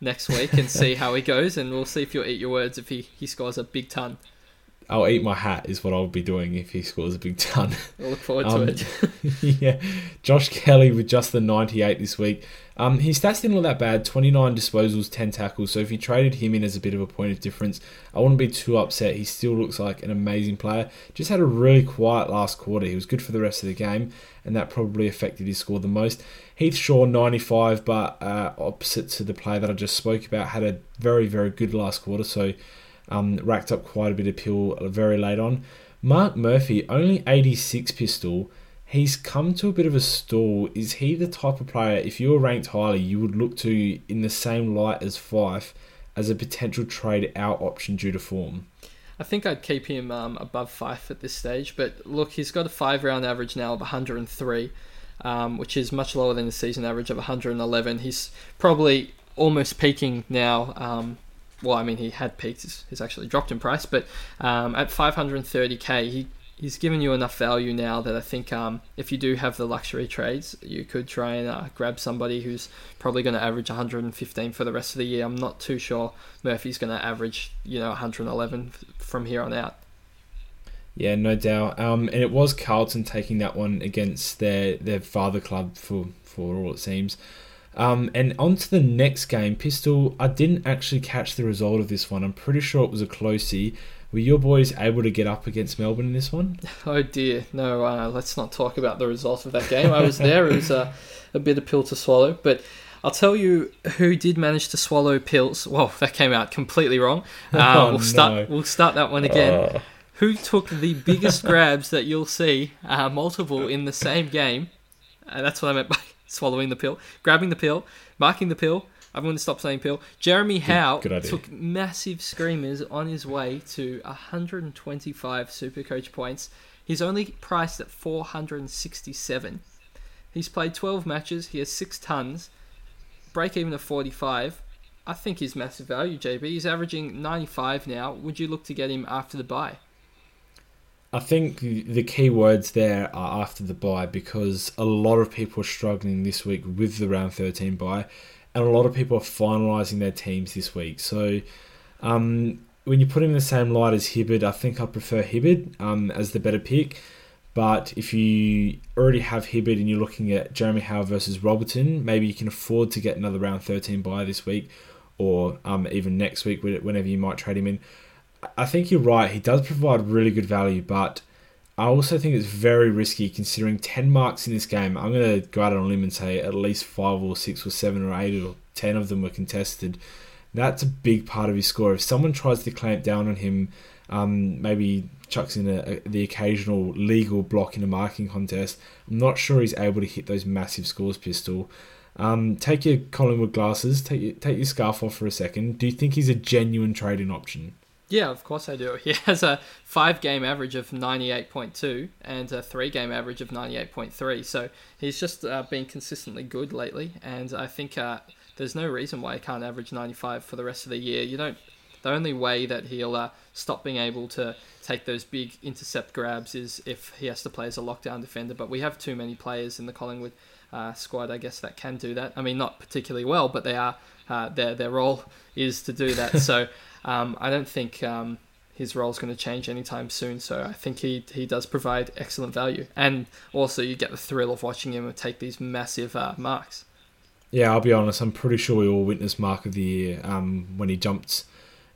next week and see how he goes, and we'll see if you'll eat your words if he, he scores a big ton. I'll eat my hat is what I'll be doing if he scores a big ton. I look forward um, to it. yeah, Josh Kelly with just the 98 this week. Um, his stats didn't look that bad 29 disposals, 10 tackles. So if you traded him in as a bit of a point of difference, I wouldn't be too upset. He still looks like an amazing player. Just had a really quiet last quarter. He was good for the rest of the game, and that probably affected his score the most. Heath Shaw 95, but uh, opposite to the player that I just spoke about, had a very, very good last quarter, so um, racked up quite a bit of pill very late on. Mark Murphy, only 86 pistol. He's come to a bit of a stall. Is he the type of player, if you were ranked highly, you would look to in the same light as Fyfe as a potential trade out option due to form? I think I'd keep him um, above Fyfe at this stage, but look, he's got a five round average now of 103 um, which is much lower than the season average of 111. He's probably almost peaking now. Um, well, I mean, he had peaked. He's, actually dropped in price, but um, at 530k, he he's given you enough value now that I think um, if you do have the luxury trades, you could try and uh, grab somebody who's probably going to average 115 for the rest of the year. I'm not too sure Murphy's going to average, you know, 111 from here on out. Yeah, no doubt. Um, and it was Carlton taking that one against their their father club for for all it seems. Um, and on to the next game, Pistol. I didn't actually catch the result of this one. I'm pretty sure it was a closey. Were your boys able to get up against Melbourne in this one? Oh dear, no. Uh, let's not talk about the result of that game. I was there. It was a, a bit of pill to swallow, but. I'll tell you who did manage to swallow pills. Well, that came out completely wrong. Uh, oh, we'll start. No. We'll start that one again. Uh who took the biggest grabs that you'll see, uh, multiple in the same game. Uh, that's what I meant by swallowing the pill, grabbing the pill, marking the pill. I'm going to stop saying pill. Jeremy Howe good idea. took massive screamers on his way to 125 Supercoach points. He's only priced at 467. He's played 12 matches. He has six tons. Break even of 45. I think he's massive value, JB. He's averaging 95 now. Would you look to get him after the bye? I think the key words there are after the bye because a lot of people are struggling this week with the round 13 bye, and a lot of people are finalising their teams this week. So, um, when you put him in the same light as Hibberd, I think I prefer Hibberd um, as the better pick. But if you already have Hibberd and you're looking at Jeremy Howe versus Robertson, maybe you can afford to get another round 13 bye this week or um, even next week, whenever you might trade him in. I think you're right. He does provide really good value, but I also think it's very risky considering 10 marks in this game. I'm going to go out on a limb and say at least 5 or 6 or 7 or 8 or 10 of them were contested. That's a big part of his score. If someone tries to clamp down on him, um, maybe chucks in a, a, the occasional legal block in a marking contest, I'm not sure he's able to hit those massive scores, Pistol. Um, take your Collingwood glasses, take your, take your scarf off for a second. Do you think he's a genuine trading option? Yeah, of course I do. He has a five game average of 98.2 and a three game average of 98.3. So he's just uh, been consistently good lately. And I think uh, there's no reason why he can't average 95 for the rest of the year. You don't. The only way that he'll uh, stop being able to take those big intercept grabs is if he has to play as a lockdown defender. But we have too many players in the Collingwood uh, squad, I guess, that can do that. I mean, not particularly well, but they are. Uh, their their role is to do that. so um, I don't think um, his role is going to change anytime soon. So I think he he does provide excellent value, and also you get the thrill of watching him take these massive uh, marks. Yeah, I'll be honest. I'm pretty sure we all witnessed mark of the year um, when he jumped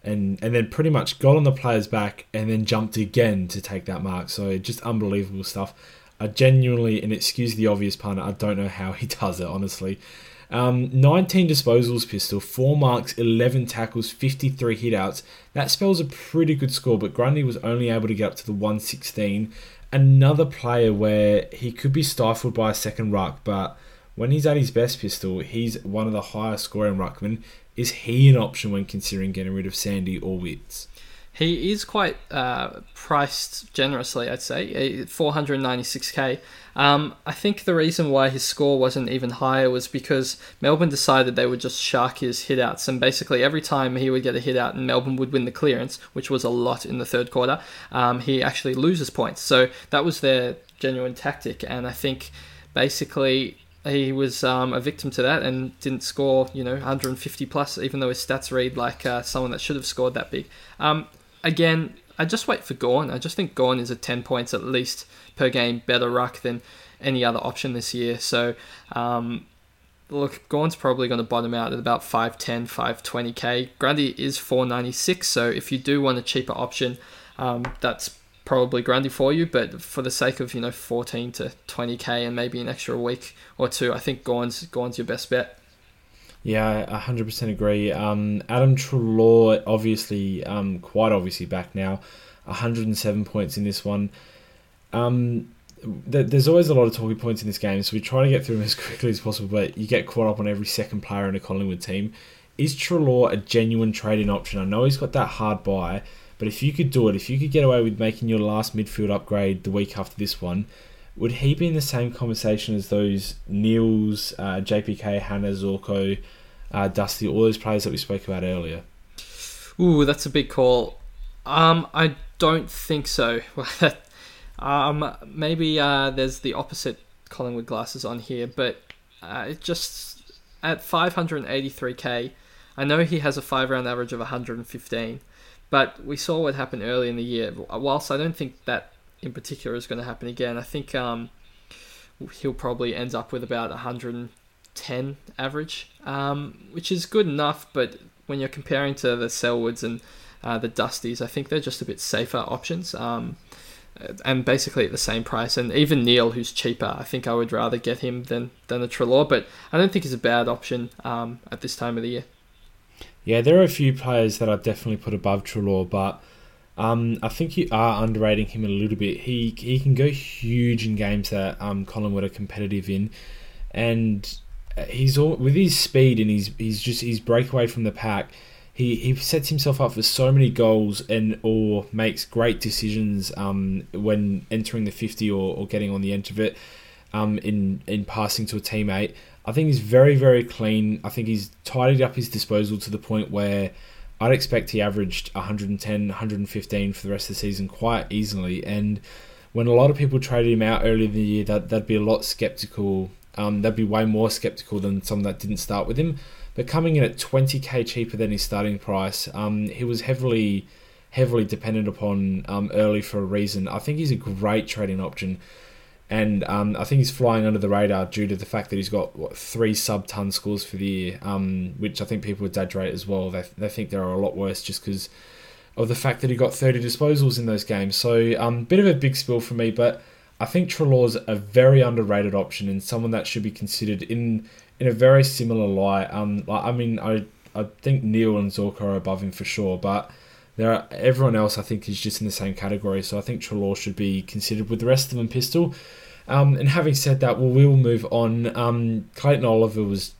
and and then pretty much got on the player's back and then jumped again to take that mark. So just unbelievable stuff. I genuinely, and excuse the obvious pun, I don't know how he does it, honestly. Um, 19 disposals, pistol, 4 marks, 11 tackles, 53 hitouts. That spells a pretty good score, but Grundy was only able to get up to the 116. Another player where he could be stifled by a second ruck, but when he's at his best, pistol, he's one of the highest scoring ruckmen. Is he an option when considering getting rid of Sandy or Witts? He is quite uh, priced generously, I'd say, 496k. Um, I think the reason why his score wasn't even higher was because Melbourne decided they would just shark his hitouts, and basically every time he would get a hitout and Melbourne would win the clearance, which was a lot in the third quarter, um, he actually loses points. So that was their genuine tactic, and I think basically he was um, a victim to that and didn't score, you know, 150 plus, even though his stats read like uh, someone that should have scored that big. Um, again, I just wait for Gawn. I just think Gawn is a 10 points at least per game better ruck than any other option this year. So, um, look, Gawn's probably going to bottom out at about 510, 520k. Grundy is 496, so if you do want a cheaper option, um, that's probably Grundy for you, but for the sake of you know 14 to 20k and maybe an extra week or two, I think Gawn's Gawn's your best bet. Yeah, I 100% agree. Um, Adam Treloar, obviously, um, quite obviously back now, 107 points in this one. Um, th- there's always a lot of talking points in this game, so we try to get through them as quickly as possible, but you get caught up on every second player in a Collingwood team. Is Treloar a genuine trading option? I know he's got that hard bye, but if you could do it, if you could get away with making your last midfield upgrade the week after this one, would he be in the same conversation as those Neales, uh, JPK, Hannah, Zorko, Dusty, all those players that we spoke about earlier? Ooh, that's a big call. Um, I don't think so. um, maybe uh, there's the opposite Collingwood glasses on here, but uh, just at 583k, I know he has a five round average of 115. But we saw what happened early in the year. Whilst I don't think that in particular is going to happen again, I think um, he'll probably end up with about 110 average, um, which is good enough. But when you're comparing to the Selwoods and uh, the Dusties, I think they're just a bit safer options. Um, and basically at the same price. And even Neale, who's cheaper, I think I would rather get him than than the Treloar. But I don't think he's a bad option um, at this time of the year. Yeah, there are a few players that I've definitely put above Treloar, but um, I think you are underrating him a little bit. He he can go huge in games that um, Collingwood are competitive in, and he's all with his speed and he's he's just his breakaway from the pack. He, he sets himself up for so many goals and or makes great decisions um, when entering the 50 or, or getting on the end of it um, in in passing to a teammate. I think he's very very clean. I think he's tidied up his disposal to the point where I'd expect he averaged 110, 115 for the rest of the season quite easily. And when a lot of people traded him out earlier in the year, that they'd be a lot skeptical. Um, they'd be way more skeptical than some that didn't start with him. But coming in at 20k cheaper than his starting price, um, he was heavily, heavily dependent upon um, early for a reason. I think he's a great trading option and um, I think he's flying under the radar due to the fact that he's got what, three sub ton scores for the year, um, which I think people exaggerate as well. They, they think there are a lot worse just because of the fact that he got 30 disposals in those games. So, um, a bit of a big spill for me, but I think Treloar's a very underrated option and someone that should be considered in in a very similar light. Um, I mean, I I think Neale and Zorko are above him for sure, but there are, everyone else I think is just in the same category. So I think Treloar should be considered with the rest of them. Pistol. Um, and having said that, well, we will move on. Um, Clayton Oliver was.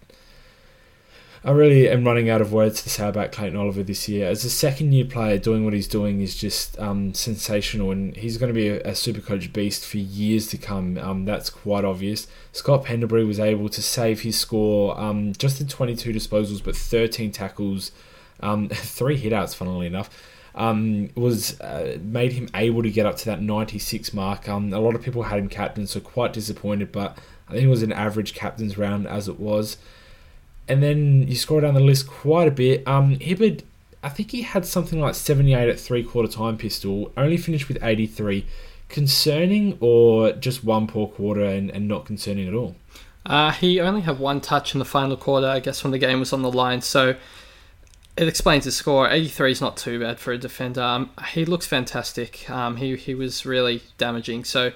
I really am running out of words to say about Clayton Oliver this year. As a second year player, doing what he's doing is just um, sensational, and he's going to be a, a super coach beast for years to come. Um, that's quite obvious. Scott Pendlebury was able to save his score um, just in 22 disposals, but 13 tackles, um, three hitouts, funnily enough um, was uh, made him able to get up to that 96 mark. Um, a lot of people had him captain, so quite disappointed, but I think it was an average captain's round as it was. And then you scroll down the list quite a bit. Um, Hibberd, I think he had something like 78 at three quarter time pistol, only finished with 83. Concerning or just one poor quarter and, and not concerning at all? Uh, he only had one touch in the final quarter, I guess, when the game was on the line. So it explains his score. 83 is not too bad for a defender. Um, he looks fantastic. Um, he he was really damaging. So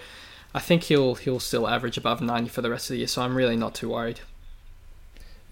I think he'll he'll still average above 90 for the rest of the year. So I'm really not too worried.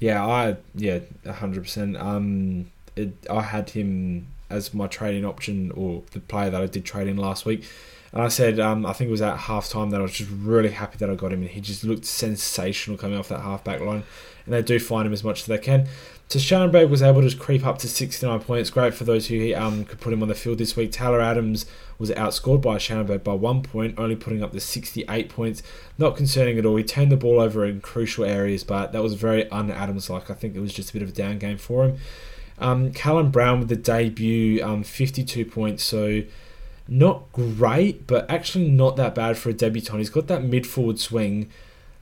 Yeah, I yeah, 100%. Um, it, I had him as my trading option or the player that I did trade in last week. And I said, um, I think it was at half time that I was just really happy that I got him. And he just looked sensational coming off that half back line. And they do find him as much as they can. So Shannon was able to creep up to 69 points. Great for those who um, could put him on the field this week. Taylor Adams was outscored by Shannon by one point, only putting up the 68 points. Not concerning at all. He turned the ball over in crucial areas, but that was very un-Adams like. I think it was just a bit of a down game for him. Um, Callum Brown with the debut, um, 52 points. So not great, but actually not that bad for a debutant. He's got that mid forward swing.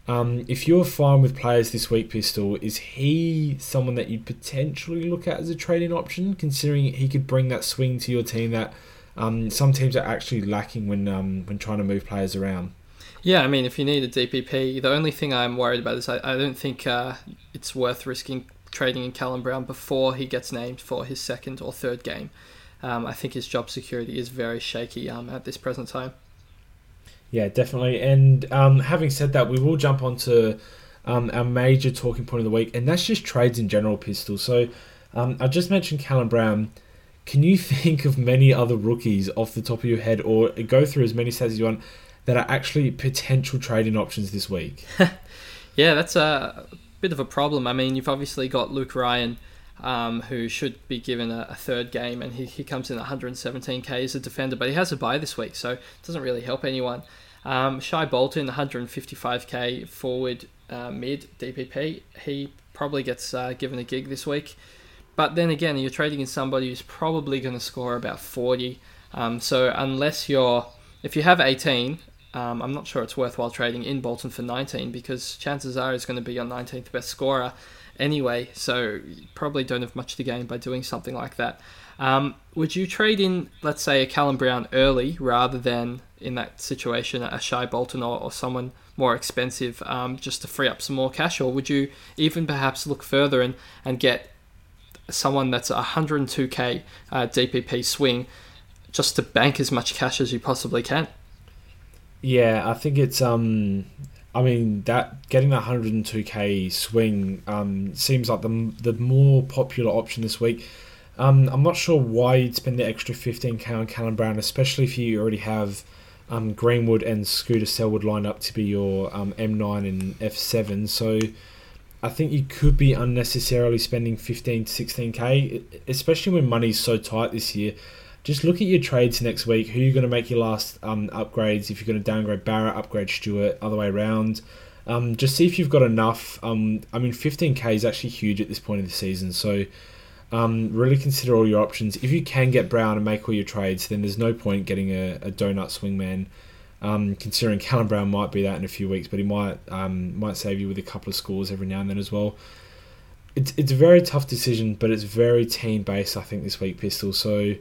Um, if you're fine with players this week, Pistol, is he someone that you'd potentially look at as a trading option, considering he could bring that swing to your team that um, some teams are actually lacking when um, when trying to move players around? Yeah, I mean, if you need a DPP, the only thing I'm worried about is I, I don't think uh, it's worth risking trading in Callum Brown before he gets named for his second or third game. Um, I think his job security is very shaky um, at this present time. Yeah, definitely. And um, having said that, we will jump onto um, our major talking point of the week, and that's just trades in general, Pistol. So um, I just mentioned Callum Brown. Can you think of many other rookies off the top of your head, or go through as many stats as you want that are actually potential trading options this week? yeah, that's a bit of a problem. I mean, you've obviously got Luke Ryan. Um, who should be given a, a, third game, and he, he comes in 117k as a defender, but he has a bye this week, so it doesn't really help anyone. Um, Shai Bolton, 155k forward uh, mid DPP. He probably gets uh, given a gig this week. But then again, you're trading in somebody who's probably going to score about 40. Um, so unless you're, if you have 18, um, I'm not sure it's worthwhile trading in Bolton for 19 because chances are he's going to be your 19th best scorer anyway. So you probably don't have much to gain by doing something like that. Um, would you trade in, let's say, a Callum Brown early rather than in that situation a Shai Bolton or, or someone more expensive um, just to free up some more cash? Or would you even perhaps look further and, and get someone that's a 102k uh, DPP swing just to bank as much cash as you possibly can? Yeah, I think it's um I mean that getting that 102k swing um, seems like the the more popular option this week. Um, I'm not sure why you'd spend the extra 15k on Callum Brown, especially if you already have um, Greenwood and Scooter Selwood lined up to be your um, M9 and F7. So I think you could be unnecessarily spending 15 to 16k, especially when money's so tight this year. Just look at your trades next week. Who you're going to make your last um, upgrades? If you're going to downgrade Barrett, upgrade Stewart, other way around. Um, just see if you've got enough. Um, I mean, 15k is actually huge at this point of the season. So um, really consider all your options. If you can get Brown and make all your trades, then there's no point getting a, a donut swingman. Um, considering Callum Brown might be that in a few weeks, but he might um, might save you with a couple of scores every now and then as well. It's it's a very tough decision, but it's very team based. I think this week, Pistol. So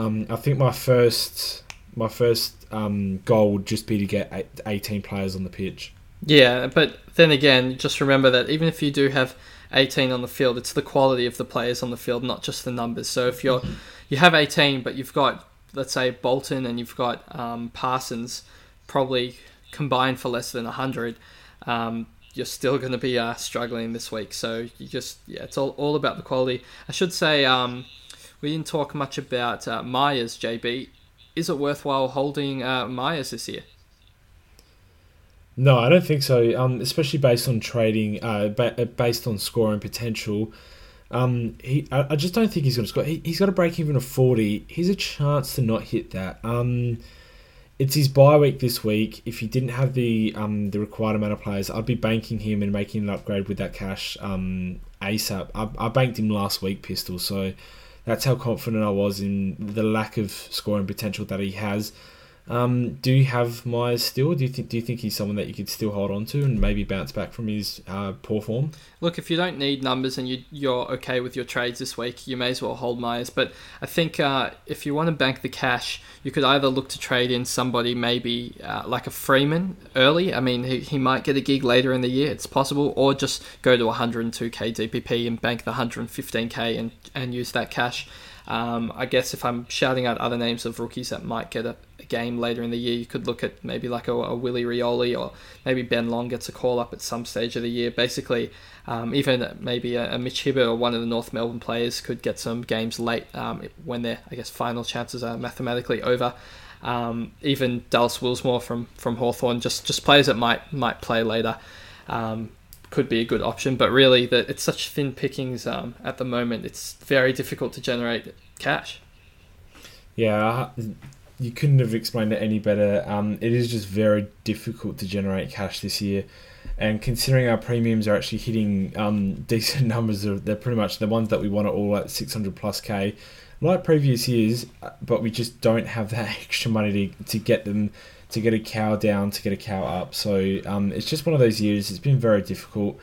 um, I think my first my first um, goal would just be to get 18 players on the pitch. Yeah, but then again, just remember that even if you do have 18 on the field, it's the quality of the players on the field, not just the numbers. So if you're you have 18, but you've got let's say Bolton and you've got um, Parsons, probably combined for less than 100. Um, you're still going to be uh, struggling this week. So you just yeah, it's all, all about the quality. I should say um, we didn't talk much about uh, Myers, JB. Is it worthwhile holding uh, Myers this year? No, I don't think so. Um, especially based on trading, uh, ba- uh, based on scoring potential. Um, he, I, I just don't think he's going to score. He, has got a break even of forty. He's a chance to not hit that. Um, it's his bye week this week. If he didn't have the um the required amount of players, I'd be banking him and making an upgrade with that cash um ASAP. I, I banked him last week, pistol. So that's how confident I was in the lack of scoring potential that he has. Um, do you have Myers still? Do you think do you think he's someone that you could still hold on to and maybe bounce back from his uh, poor form? Look, if you don't need numbers and you, you're okay with your trades this week, you may as well hold Myers. But I think uh, if you want to bank the cash, you could either look to trade in somebody maybe uh, like a Freeman early. I mean, he, he might get a gig later in the year. It's possible, or just go to 102k DPP and bank the 115k and and use that cash. Um, I guess if I'm shouting out other names of rookies that might get a game later in the year, you could look at maybe like a, a, Willie Rioli or maybe Ben Long gets a call up at some stage of the year. Basically, um, even maybe a, a, Mitch Hibberd or one of the North Melbourne players could get some games late um, when their, I guess, final chances are mathematically over. Um, even Dallas Willsmore from from Hawthorn, just just players that might might play later. Um, could be a good option, but really that it's such thin pickings um, at the moment. It's very difficult to generate cash. Yeah, you couldn't have explained it any better. Um, it is just very difficult to generate cash this year, and considering our premiums are actually hitting um, decent numbers, they're pretty much the ones that we want are all at six hundred plus k, like previous years. But we just don't have that extra money to to get them to get a cow down, to get a cow up. So um, it's just one of those years. It's been very difficult,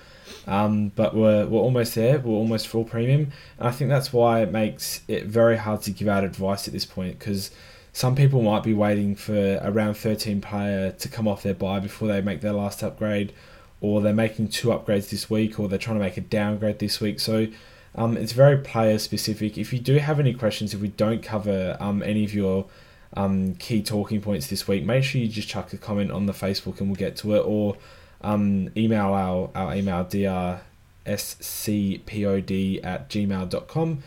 um, but we're, we're almost there. We're almost full premium. And I think that's why it makes it very hard to give out advice at this point because some people might be waiting for around 13 player to come off their bye before they make their last upgrade, or they're making two upgrades this week, or they're trying to make a downgrade this week. So um, it's very player specific. If you do have any questions, if we don't cover um, any of your um, key talking points this week, make sure you just chuck a comment on the Facebook and we'll get to it, or um, email our, our email drscpod at gmail.com.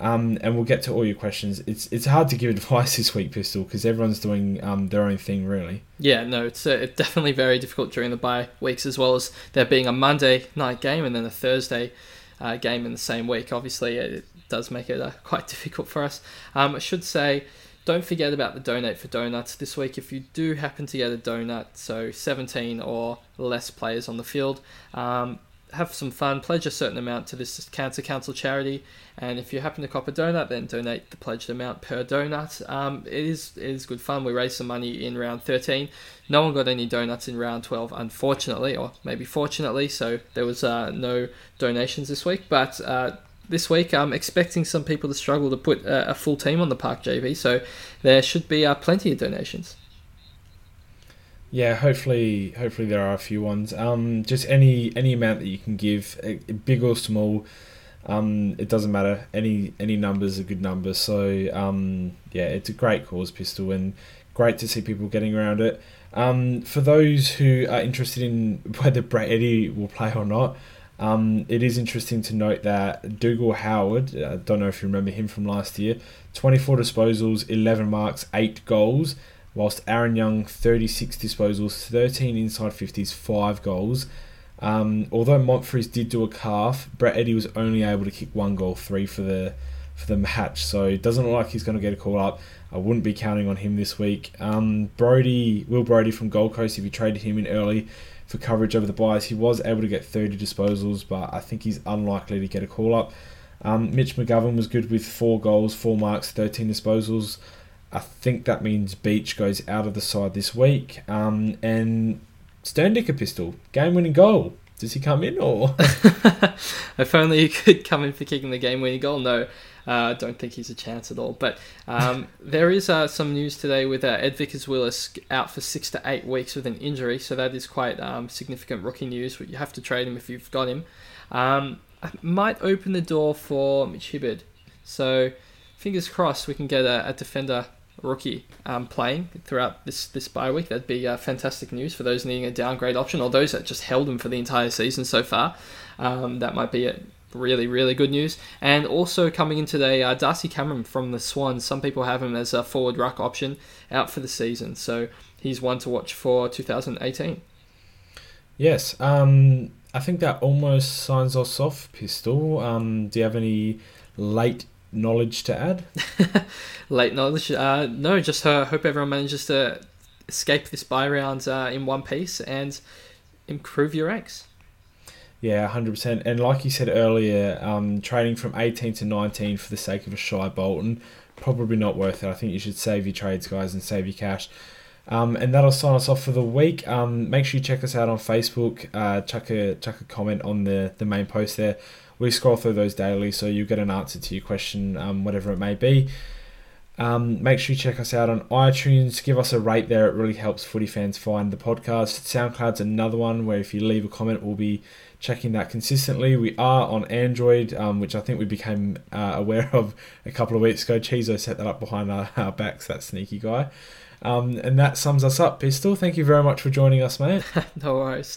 Um, and we'll get to all your questions. It's it's hard to give advice this week, Pistol, because everyone's doing um, their own thing, really. Yeah, no, it's, uh, definitely very difficult during the bye weeks, as well as there being a Monday night game and then a Thursday uh, game in the same week. Obviously, it does make it uh, quite difficult for us. Um, I should say don't forget about the donate for donuts this week. If you do happen to get a donut, so 17 or less players on the field, um, have some fun, pledge a certain amount to this Cancer Council charity, and if you happen to cop a donut, then donate the pledged amount per donut. Um, it is it is good fun. We raised some money in round 13. No one got any donuts in round 12, unfortunately, or maybe fortunately. So there was uh, no donations this week, but uh, this week. I'm expecting some people to struggle to put a, a full team on the park, JV. So there should be uh, plenty of donations. Yeah, hopefully, hopefully there are a few ones. Um, just any any amount that you can give, big or small. Um, it doesn't matter. Any any numbers are good numbers. So um, yeah, it's a great cause, pistol, and great to see people getting around it. Um, for those who are interested in whether Brett Eddy will play or not, um, it is interesting to note that Dougal Howard, I don't know if you remember him from last year, 24 disposals, 11 marks, 8 goals. Whilst Aaron Young 36 disposals, 13 inside 50s, five goals. Um, although Monfries did do a calf, Brett Eddy was only able to kick one goal, three for the for the match. So it doesn't look like he's going to get a call up. I wouldn't be counting on him this week. Um, Brodie, Will Brodie from Gold Coast, if you traded him in early for coverage over the byes, he was able to get 30 disposals, but I think he's unlikely to get a call up. Um, Mitch McGovern was good with four goals, four marks, 13 disposals. I think that means Beach goes out of the side this week. Um, and Sterndicker pistol, game winning goal. Does he come in or? if only he could come in for kicking the game winning goal. No, I uh, don't think he's a chance at all. But um, there is uh, some news today with uh, Ed Vickers Willis out for six to eight weeks with an injury. So that is quite um, significant rookie news. You have to trade him if you've got him. Um, might open the door for Mitch Hibberd. So fingers crossed we can get a, a defender rookie um, playing throughout this this bye week. That'd be uh, fantastic news for those needing a downgrade option or those that just held him for the entire season so far. Um, that might be it. Really, really good news. And also coming in today, uh, Darcy Cameron from the Swans. Some people have him as a forward ruck option out for the season. So he's one to watch for 2018. Yes. Um, I think that almost signs us off, Pistol. Um, do you have any late knowledge to add? Late knowledge? Uh, no, just uh, hope everyone manages to escape this bye round uh, in one piece and improve your ranks. Yeah, hundred percent. And like you said earlier, um, trading from eighteen to nineteen for the sake of a Shai Bolton, probably not worth it. I think you should save your trades, guys, and save your cash. Um, and that'll sign us off for the week. Um, make sure you check us out on Facebook. Uh, chuck a chuck a comment on the the main post there we scroll through those daily, so you get an answer to your question, um, whatever it may be. Um, make sure you check us out on iTunes. Give us a rate there; it really helps footy fans find the podcast. SoundCloud's another one where if you leave a comment, we'll be checking that consistently. We are on Android, um, which I think we became uh, aware of a couple of weeks ago. Chizo set that up behind our, our backs, that sneaky guy. Um, and that sums us up, Pistol. Thank you very much for joining us, mate. no worries.